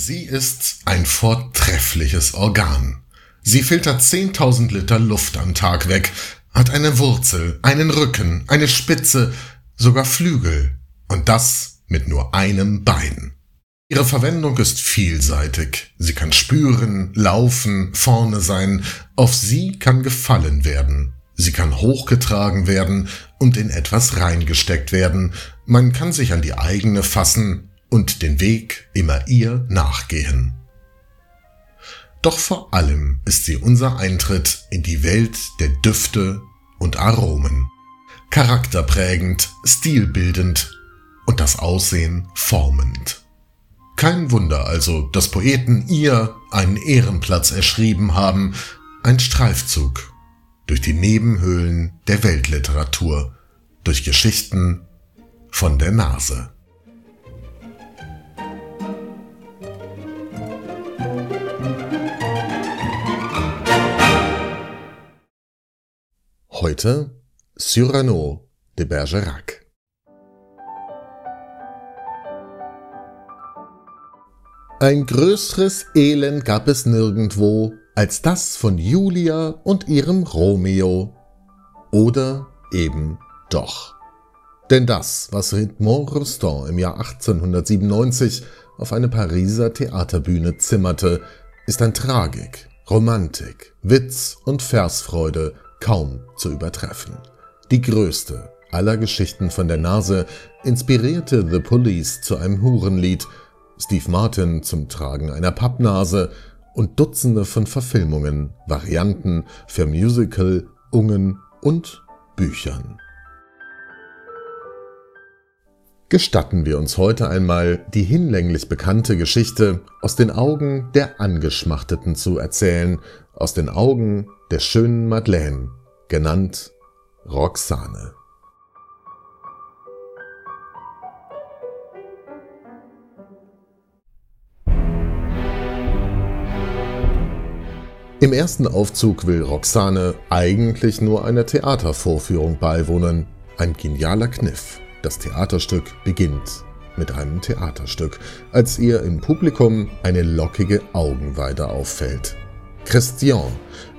Sie ist ein vortreffliches Organ. Sie filtert 10.000 Liter Luft am Tag weg, hat eine Wurzel, einen Rücken, eine Spitze, sogar Flügel. Und das mit nur einem Bein. Ihre Verwendung ist vielseitig. Sie kann spüren, laufen, vorne sein. Auf sie kann gefallen werden. Sie kann hochgetragen werden und in etwas reingesteckt werden. Man kann sich an die eigene fassen und den Weg immer ihr nachgehen. Doch vor allem ist sie unser Eintritt in die Welt der Düfte und Aromen. Charakterprägend, stilbildend und das Aussehen formend. Kein Wunder also, dass Poeten ihr einen Ehrenplatz erschrieben haben, ein Streifzug durch die Nebenhöhlen der Weltliteratur, durch Geschichten von der Nase. Heute Cyrano de Bergerac. Ein größeres Elend gab es nirgendwo als das von Julia und ihrem Romeo. Oder eben doch. Denn das, was Edmond Rostand im Jahr 1897 auf eine Pariser Theaterbühne zimmerte, ist an Tragik, Romantik, Witz und Versfreude kaum zu übertreffen. Die größte aller Geschichten von der Nase inspirierte The Police zu einem Hurenlied, Steve Martin zum Tragen einer Pappnase und Dutzende von Verfilmungen, Varianten für Musical, Ungen und Büchern. Gestatten wir uns heute einmal, die hinlänglich bekannte Geschichte aus den Augen der Angeschmachteten zu erzählen, aus den Augen der schönen Madeleine, genannt Roxane. Im ersten Aufzug will Roxane eigentlich nur einer Theatervorführung beiwohnen. Ein genialer Kniff. Das Theaterstück beginnt mit einem Theaterstück, als ihr im Publikum eine lockige Augenweide auffällt. Christian,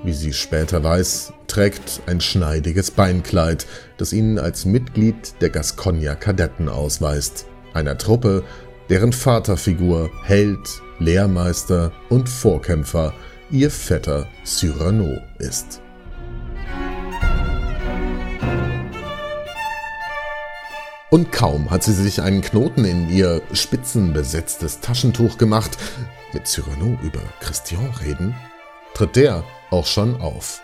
wie sie später weiß, trägt ein schneidiges Beinkleid, das ihn als Mitglied der Gasconia Kadetten ausweist, einer Truppe, deren Vaterfigur Held, Lehrmeister und Vorkämpfer ihr Vetter Cyrano ist. Und kaum hat sie sich einen Knoten in ihr spitzenbesetztes Taschentuch gemacht, mit Cyrano über Christian reden, tritt der auch schon auf.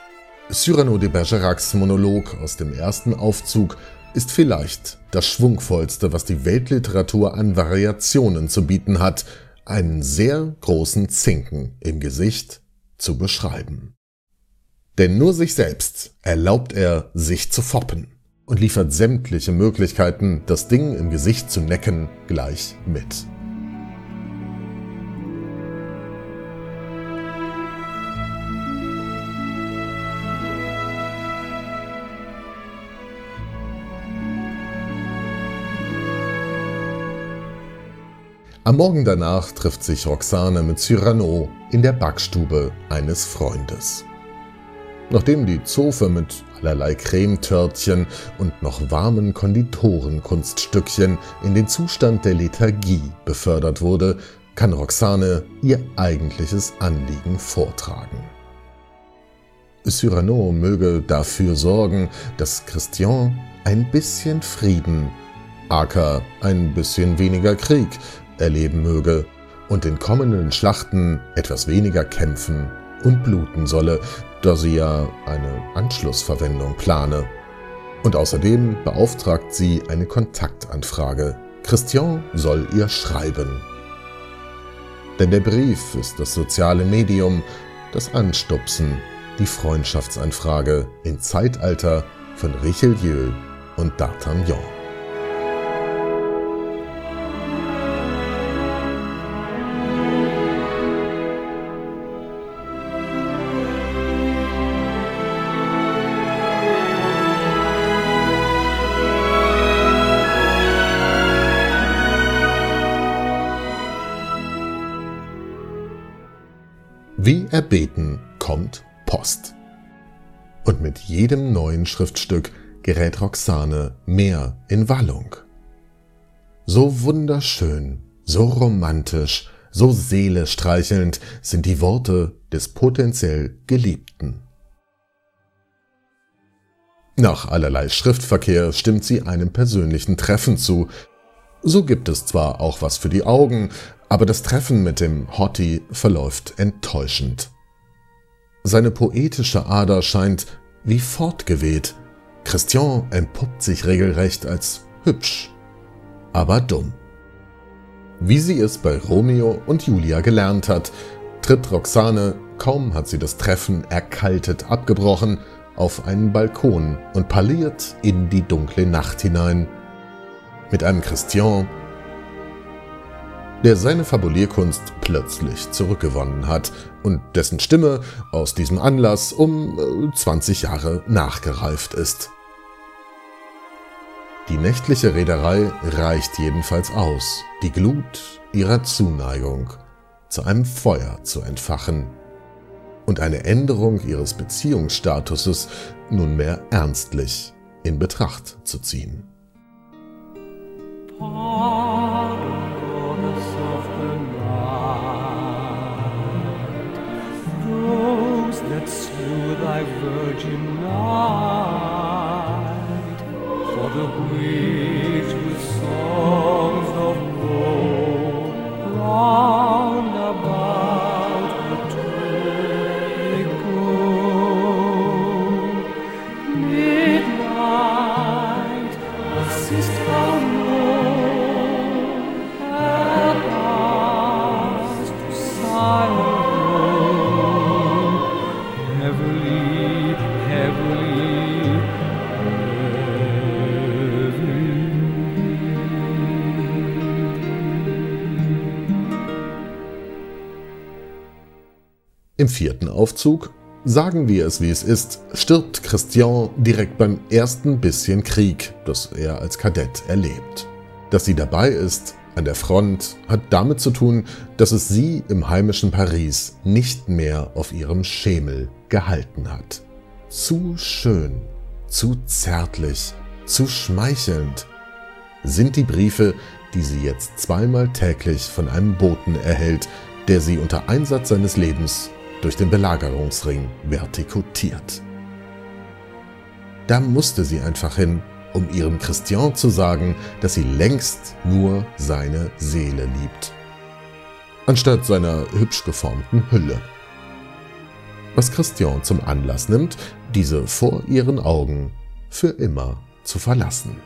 Cyrano de Bergeracs Monolog aus dem ersten Aufzug ist vielleicht das schwungvollste, was die Weltliteratur an Variationen zu bieten hat, einen sehr großen Zinken im Gesicht zu beschreiben. Denn nur sich selbst erlaubt er, sich zu foppen und liefert sämtliche Möglichkeiten, das Ding im Gesicht zu necken, gleich mit. Am Morgen danach trifft sich Roxane mit Cyrano in der Backstube eines Freundes. Nachdem die Zofe mit allerlei Cremetörtchen und noch warmen Konditorenkunststückchen in den Zustand der Lethargie befördert wurde, kann Roxane ihr eigentliches Anliegen vortragen. Cyrano möge dafür sorgen, dass Christian ein bisschen Frieden, aka ein bisschen weniger Krieg, erleben möge und in kommenden Schlachten etwas weniger kämpfen und bluten solle, da sie ja eine Anschlussverwendung plane. Und außerdem beauftragt sie eine Kontaktanfrage. Christian soll ihr schreiben. Denn der Brief ist das soziale Medium, das Anstupsen, die Freundschaftsanfrage im Zeitalter von Richelieu und D'Artagnan. Erbeten kommt Post. Und mit jedem neuen Schriftstück gerät Roxane mehr in Wallung. So wunderschön, so romantisch, so seelestreichelnd sind die Worte des potenziell Geliebten. Nach allerlei Schriftverkehr stimmt sie einem persönlichen Treffen zu. So gibt es zwar auch was für die Augen, aber das Treffen mit dem Hottie verläuft enttäuschend. Seine poetische Ader scheint wie fortgeweht. Christian entpuppt sich regelrecht als hübsch, aber dumm. Wie sie es bei Romeo und Julia gelernt hat, tritt Roxane, kaum hat sie das Treffen erkaltet abgebrochen, auf einen Balkon und parliert in die dunkle Nacht hinein. Mit einem Christian, der seine Fabulierkunst plötzlich zurückgewonnen hat und dessen Stimme aus diesem Anlass um 20 äh, Jahre nachgereift ist. Die nächtliche Reederei reicht jedenfalls aus, die Glut ihrer Zuneigung zu einem Feuer zu entfachen und eine Änderung ihres Beziehungsstatuses nunmehr ernstlich in Betracht zu ziehen. that slew thy virgin night for the queen. Im vierten Aufzug, sagen wir es wie es ist, stirbt Christian direkt beim ersten bisschen Krieg, das er als Kadett erlebt. Dass sie dabei ist, an der Front, hat damit zu tun, dass es sie im heimischen Paris nicht mehr auf ihrem Schemel gehalten hat. Zu schön, zu zärtlich, zu schmeichelnd sind die Briefe, die sie jetzt zweimal täglich von einem Boten erhält, der sie unter Einsatz seines Lebens durch den Belagerungsring vertikutiert. Da musste sie einfach hin, um ihrem Christian zu sagen, dass sie längst nur seine Seele liebt, anstatt seiner hübsch geformten Hülle. Was Christian zum Anlass nimmt, diese vor ihren Augen für immer zu verlassen.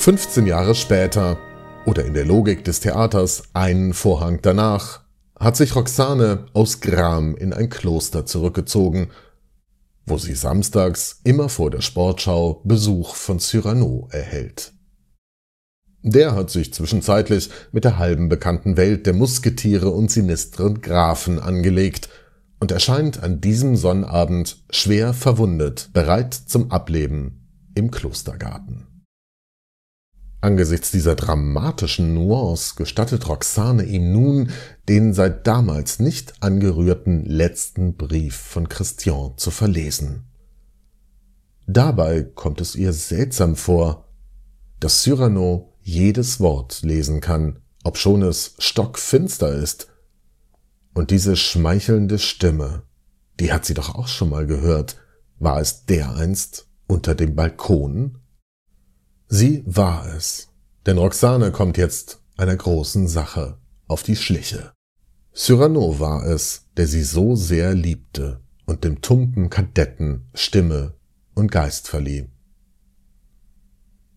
15 Jahre später, oder in der Logik des Theaters einen Vorhang danach, hat sich Roxane aus Gram in ein Kloster zurückgezogen, wo sie samstags immer vor der Sportschau Besuch von Cyrano erhält. Der hat sich zwischenzeitlich mit der halben bekannten Welt der Musketiere und sinistren Grafen angelegt und erscheint an diesem Sonnabend schwer verwundet, bereit zum Ableben im Klostergarten. Angesichts dieser dramatischen Nuance gestattet Roxane ihm nun, den seit damals nicht angerührten letzten Brief von Christian zu verlesen. Dabei kommt es ihr seltsam vor, dass Cyrano jedes Wort lesen kann, obschon es stockfinster ist. Und diese schmeichelnde Stimme, die hat sie doch auch schon mal gehört. War es dereinst unter dem Balkon? Sie war es. Denn Roxane kommt jetzt einer großen Sache auf die Schliche. Cyrano war es, der sie so sehr liebte und dem tumpen Kadetten Stimme und Geist verlieh.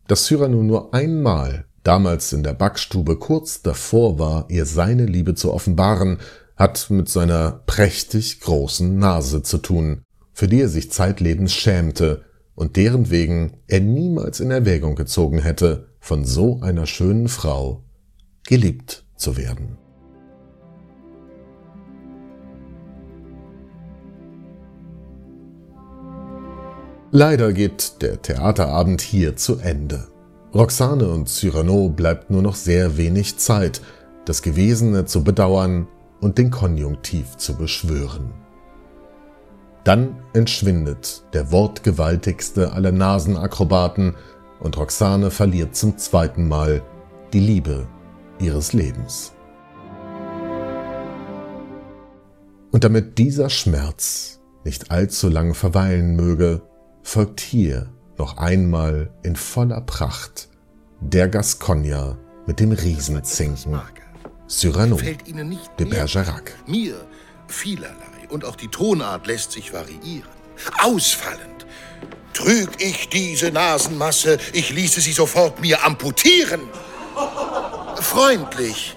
Dass Cyrano nur einmal, damals in der Backstube kurz davor war, ihr seine Liebe zu offenbaren, hat mit seiner prächtig großen Nase zu tun, für die er sich zeitlebens schämte und deren wegen er niemals in Erwägung gezogen hätte, von so einer schönen Frau geliebt zu werden. Leider geht der Theaterabend hier zu Ende. Roxane und Cyrano bleibt nur noch sehr wenig Zeit, das Gewesene zu bedauern und den Konjunktiv zu beschwören. Dann entschwindet der wortgewaltigste aller Nasenakrobaten und Roxane verliert zum zweiten Mal die Liebe ihres Lebens. Und damit dieser Schmerz nicht allzu lang verweilen möge, folgt hier noch einmal in voller Pracht der Gascogner mit dem Riesenzinken Cyrano de Bergerac. Mir vielerlei und auch die Tonart lässt sich variieren. Ausfallend. Trüg ich diese Nasenmasse, ich ließe sie sofort mir amputieren. Freundlich.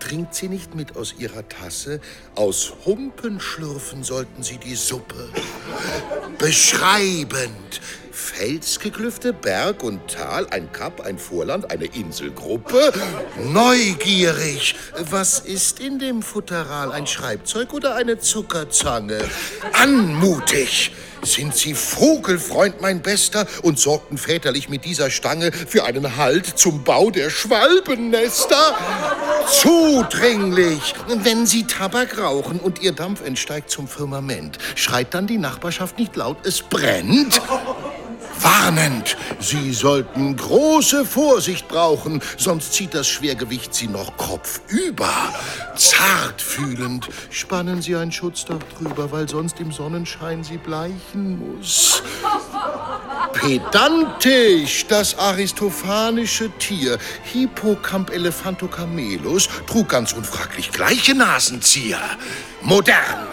Trinkt sie nicht mit aus ihrer Tasse? Aus Humpen schlürfen sollten sie die Suppe. Beschreibend. Felsgeklüfte, Berg und Tal, ein Kap, ein Vorland, eine Inselgruppe. Neugierig. Was ist in dem Futteral? Ein Schreibzeug oder eine Zuckerzange? Anmutig. Sind Sie Vogelfreund, mein Bester, und sorgten väterlich mit dieser Stange für einen Halt zum Bau der Schwalbennester? Zudringlich! Wenn Sie Tabak rauchen und Ihr Dampf entsteigt zum Firmament, schreit dann die Nachbarschaft nicht laut, es brennt? Warnend, Sie sollten große Vorsicht brauchen, sonst zieht das Schwergewicht Sie noch kopfüber. Zartfühlend spannen Sie ein Schutzdach drüber, weil sonst im Sonnenschein Sie bleichen muss. Pedantisch, das aristophanische Tier, Hippocamp elephantocamelus, trug ganz unfraglich gleiche Nasenzieher. Modern,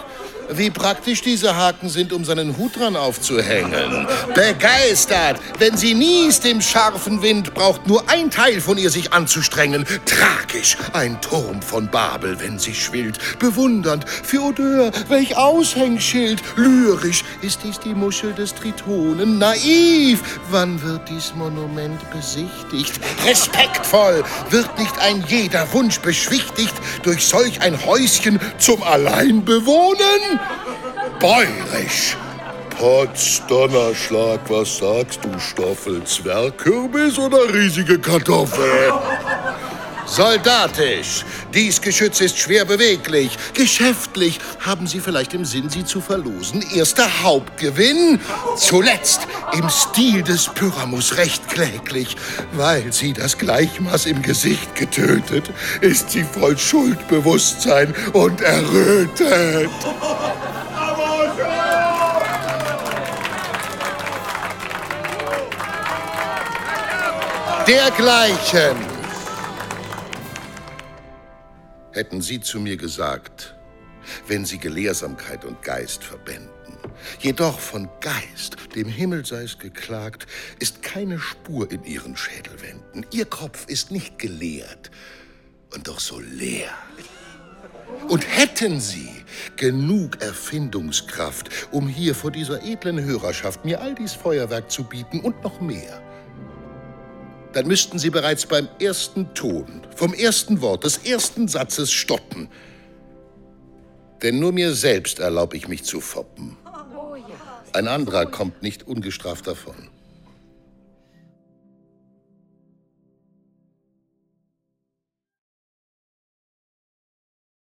wie praktisch diese Haken sind, um seinen Hut dran aufzuhängen. Begeistert! Wenn sie niest im scharfen Wind, braucht nur ein Teil von ihr sich anzustrengen. Tragisch! Ein Turm von Babel, wenn sie schwillt. Bewundernd! Für Odeur, welch Aushängschild! Lyrisch ist dies die Muschel des Tritonen. Naiv! Wann wird dies Monument besichtigt? Respektvoll! Wird nicht ein jeder Wunsch beschwichtigt durch solch ein Häuschen zum Alleinbewohnen? Bäuerisch. Potzdonnerschlag, was sagst du, Stoffel? Zwergkürbis oder riesige Kartoffel? Soldatisch. Dies Geschütz ist schwer beweglich. Geschäftlich. Haben Sie vielleicht im Sinn, sie zu verlosen? Erster Hauptgewinn. Zuletzt im Stil des Pyramus recht kläglich. Weil sie das Gleichmaß im Gesicht getötet, ist sie voll Schuldbewusstsein und errötet. Dergleichen hätten Sie zu mir gesagt, wenn Sie Gelehrsamkeit und Geist verbänden. Jedoch von Geist, dem Himmel sei es geklagt, ist keine Spur in Ihren Schädelwänden. Ihr Kopf ist nicht gelehrt und doch so leer. Und hätten Sie genug Erfindungskraft, um hier vor dieser edlen Hörerschaft mir all dies Feuerwerk zu bieten und noch mehr, dann müssten Sie bereits beim ersten Ton, vom ersten Wort, des ersten Satzes stoppen. Denn nur mir selbst erlaube ich mich zu foppen. Ein anderer kommt nicht ungestraft davon.